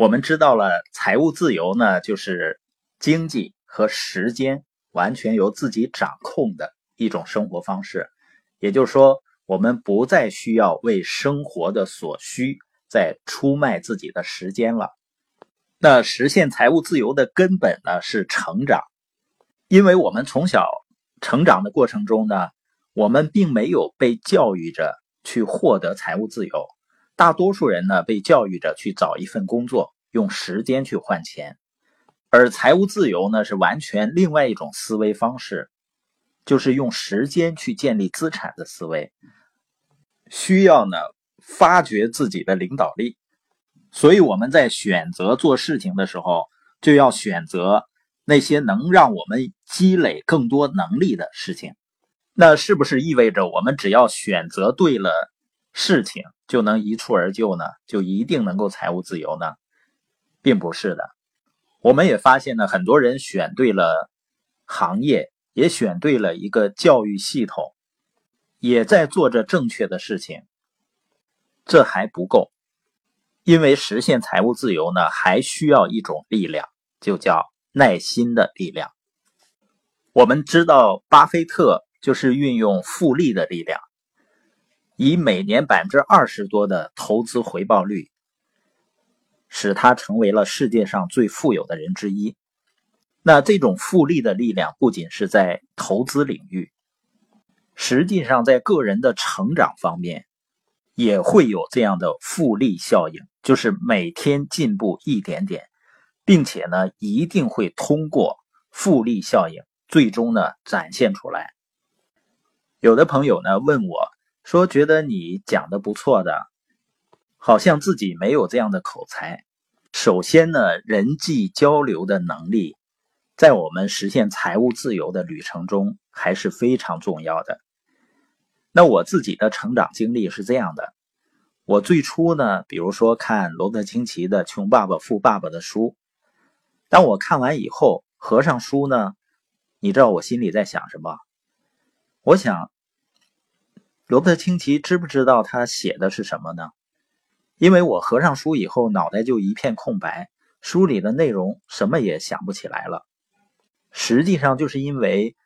我们知道了，财务自由呢，就是经济和时间完全由自己掌控的一种生活方式。也就是说，我们不再需要为生活的所需再出卖自己的时间了。那实现财务自由的根本呢，是成长，因为我们从小成长的过程中呢，我们并没有被教育着去获得财务自由。大多数人呢，被教育着去找一份工作，用时间去换钱，而财务自由呢，是完全另外一种思维方式，就是用时间去建立资产的思维，需要呢发掘自己的领导力，所以我们在选择做事情的时候，就要选择那些能让我们积累更多能力的事情。那是不是意味着我们只要选择对了事情？就能一蹴而就呢？就一定能够财务自由呢？并不是的。我们也发现呢，很多人选对了行业，也选对了一个教育系统，也在做着正确的事情，这还不够。因为实现财务自由呢，还需要一种力量，就叫耐心的力量。我们知道，巴菲特就是运用复利的力量。以每年百分之二十多的投资回报率，使他成为了世界上最富有的人之一。那这种复利的力量不仅是在投资领域，实际上在个人的成长方面也会有这样的复利效应，就是每天进步一点点，并且呢，一定会通过复利效应最终呢展现出来。有的朋友呢问我。说觉得你讲的不错的，好像自己没有这样的口才。首先呢，人际交流的能力，在我们实现财务自由的旅程中还是非常重要的。那我自己的成长经历是这样的：我最初呢，比如说看罗伯特清崎的《穷爸爸富爸爸》的书，当我看完以后，合上书呢，你知道我心里在想什么？我想。罗伯特清崎知不知道他写的是什么呢？因为我合上书以后，脑袋就一片空白，书里的内容什么也想不起来了。实际上，就是因为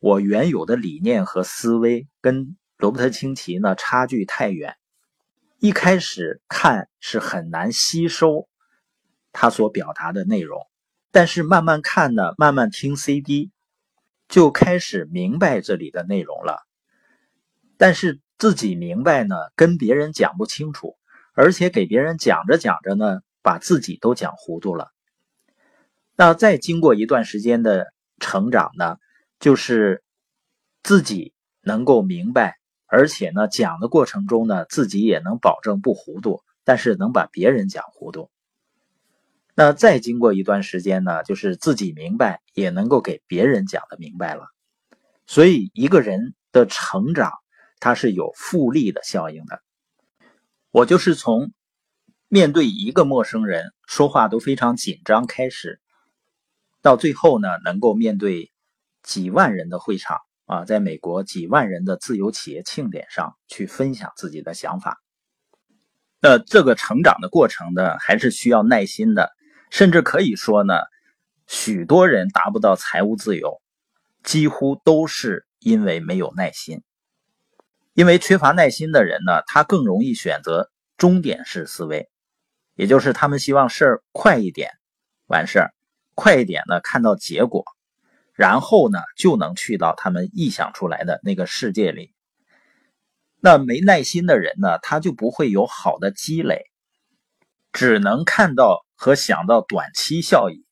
我原有的理念和思维跟罗伯特清崎呢差距太远，一开始看是很难吸收他所表达的内容，但是慢慢看呢，慢慢听 CD，就开始明白这里的内容了。但是自己明白呢，跟别人讲不清楚，而且给别人讲着讲着呢，把自己都讲糊涂了。那再经过一段时间的成长呢，就是自己能够明白，而且呢，讲的过程中呢，自己也能保证不糊涂，但是能把别人讲糊涂。那再经过一段时间呢，就是自己明白，也能够给别人讲的明白了。所以一个人的成长。它是有复利的效应的。我就是从面对一个陌生人说话都非常紧张开始，到最后呢，能够面对几万人的会场啊，在美国几万人的自由企业庆典上去分享自己的想法。那这个成长的过程呢，还是需要耐心的，甚至可以说呢，许多人达不到财务自由，几乎都是因为没有耐心。因为缺乏耐心的人呢，他更容易选择终点式思维，也就是他们希望事儿快一点完事儿，快一点呢看到结果，然后呢就能去到他们臆想出来的那个世界里。那没耐心的人呢，他就不会有好的积累，只能看到和想到短期效益，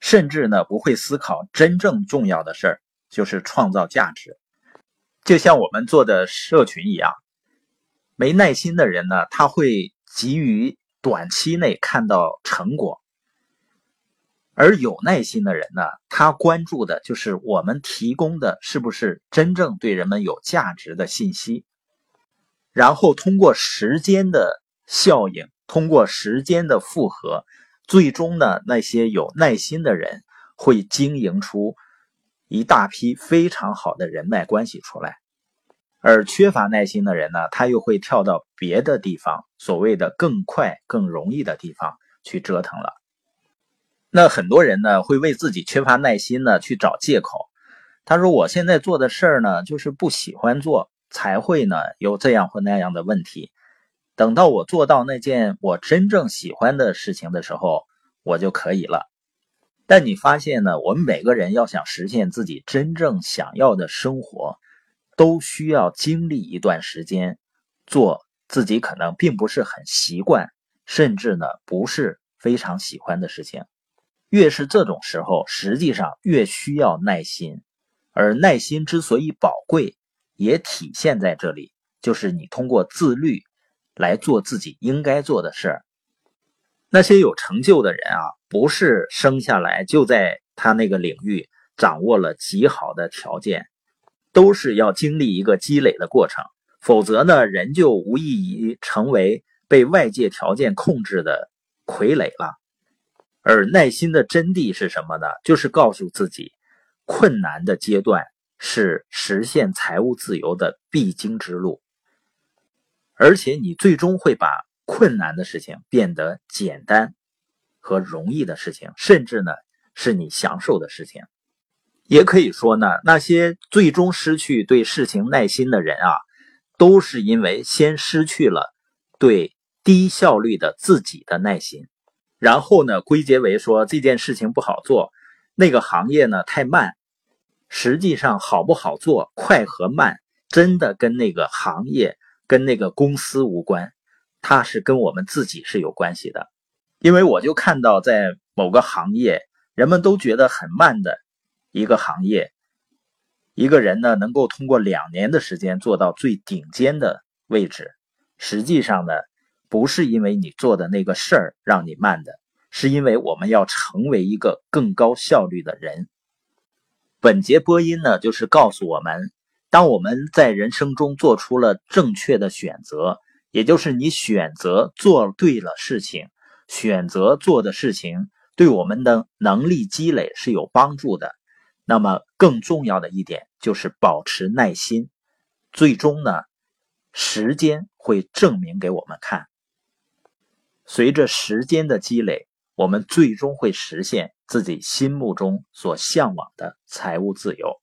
甚至呢不会思考真正重要的事儿，就是创造价值。就像我们做的社群一样，没耐心的人呢，他会急于短期内看到成果；而有耐心的人呢，他关注的就是我们提供的是不是真正对人们有价值的信息，然后通过时间的效应，通过时间的复合，最终呢，那些有耐心的人会经营出。一大批非常好的人脉关系出来，而缺乏耐心的人呢，他又会跳到别的地方，所谓的更快、更容易的地方去折腾了。那很多人呢，会为自己缺乏耐心呢去找借口。他说：“我现在做的事儿呢，就是不喜欢做，才会呢有这样或那样的问题。等到我做到那件我真正喜欢的事情的时候，我就可以了。”但你发现呢，我们每个人要想实现自己真正想要的生活，都需要经历一段时间，做自己可能并不是很习惯，甚至呢不是非常喜欢的事情。越是这种时候，实际上越需要耐心，而耐心之所以宝贵，也体现在这里，就是你通过自律来做自己应该做的事儿。那些有成就的人啊，不是生下来就在他那个领域掌握了极好的条件，都是要经历一个积累的过程，否则呢，人就无异于成为被外界条件控制的傀儡了。而耐心的真谛是什么呢？就是告诉自己，困难的阶段是实现财务自由的必经之路，而且你最终会把困难的事情变得简单和容易的事情，甚至呢是你享受的事情。也可以说呢，那些最终失去对事情耐心的人啊，都是因为先失去了对低效率的自己的耐心。然后呢，归结为说这件事情不好做，那个行业呢太慢。实际上，好不好做、快和慢，真的跟那个行业、跟那个公司无关，它是跟我们自己是有关系的。因为我就看到，在某个行业，人们都觉得很慢的一个行业，一个人呢能够通过两年的时间做到最顶尖的位置，实际上呢。不是因为你做的那个事儿让你慢的，是因为我们要成为一个更高效率的人。本节播音呢，就是告诉我们，当我们在人生中做出了正确的选择，也就是你选择做对了事情，选择做的事情对我们的能力积累是有帮助的。那么更重要的一点就是保持耐心，最终呢，时间会证明给我们看。随着时间的积累，我们最终会实现自己心目中所向往的财务自由。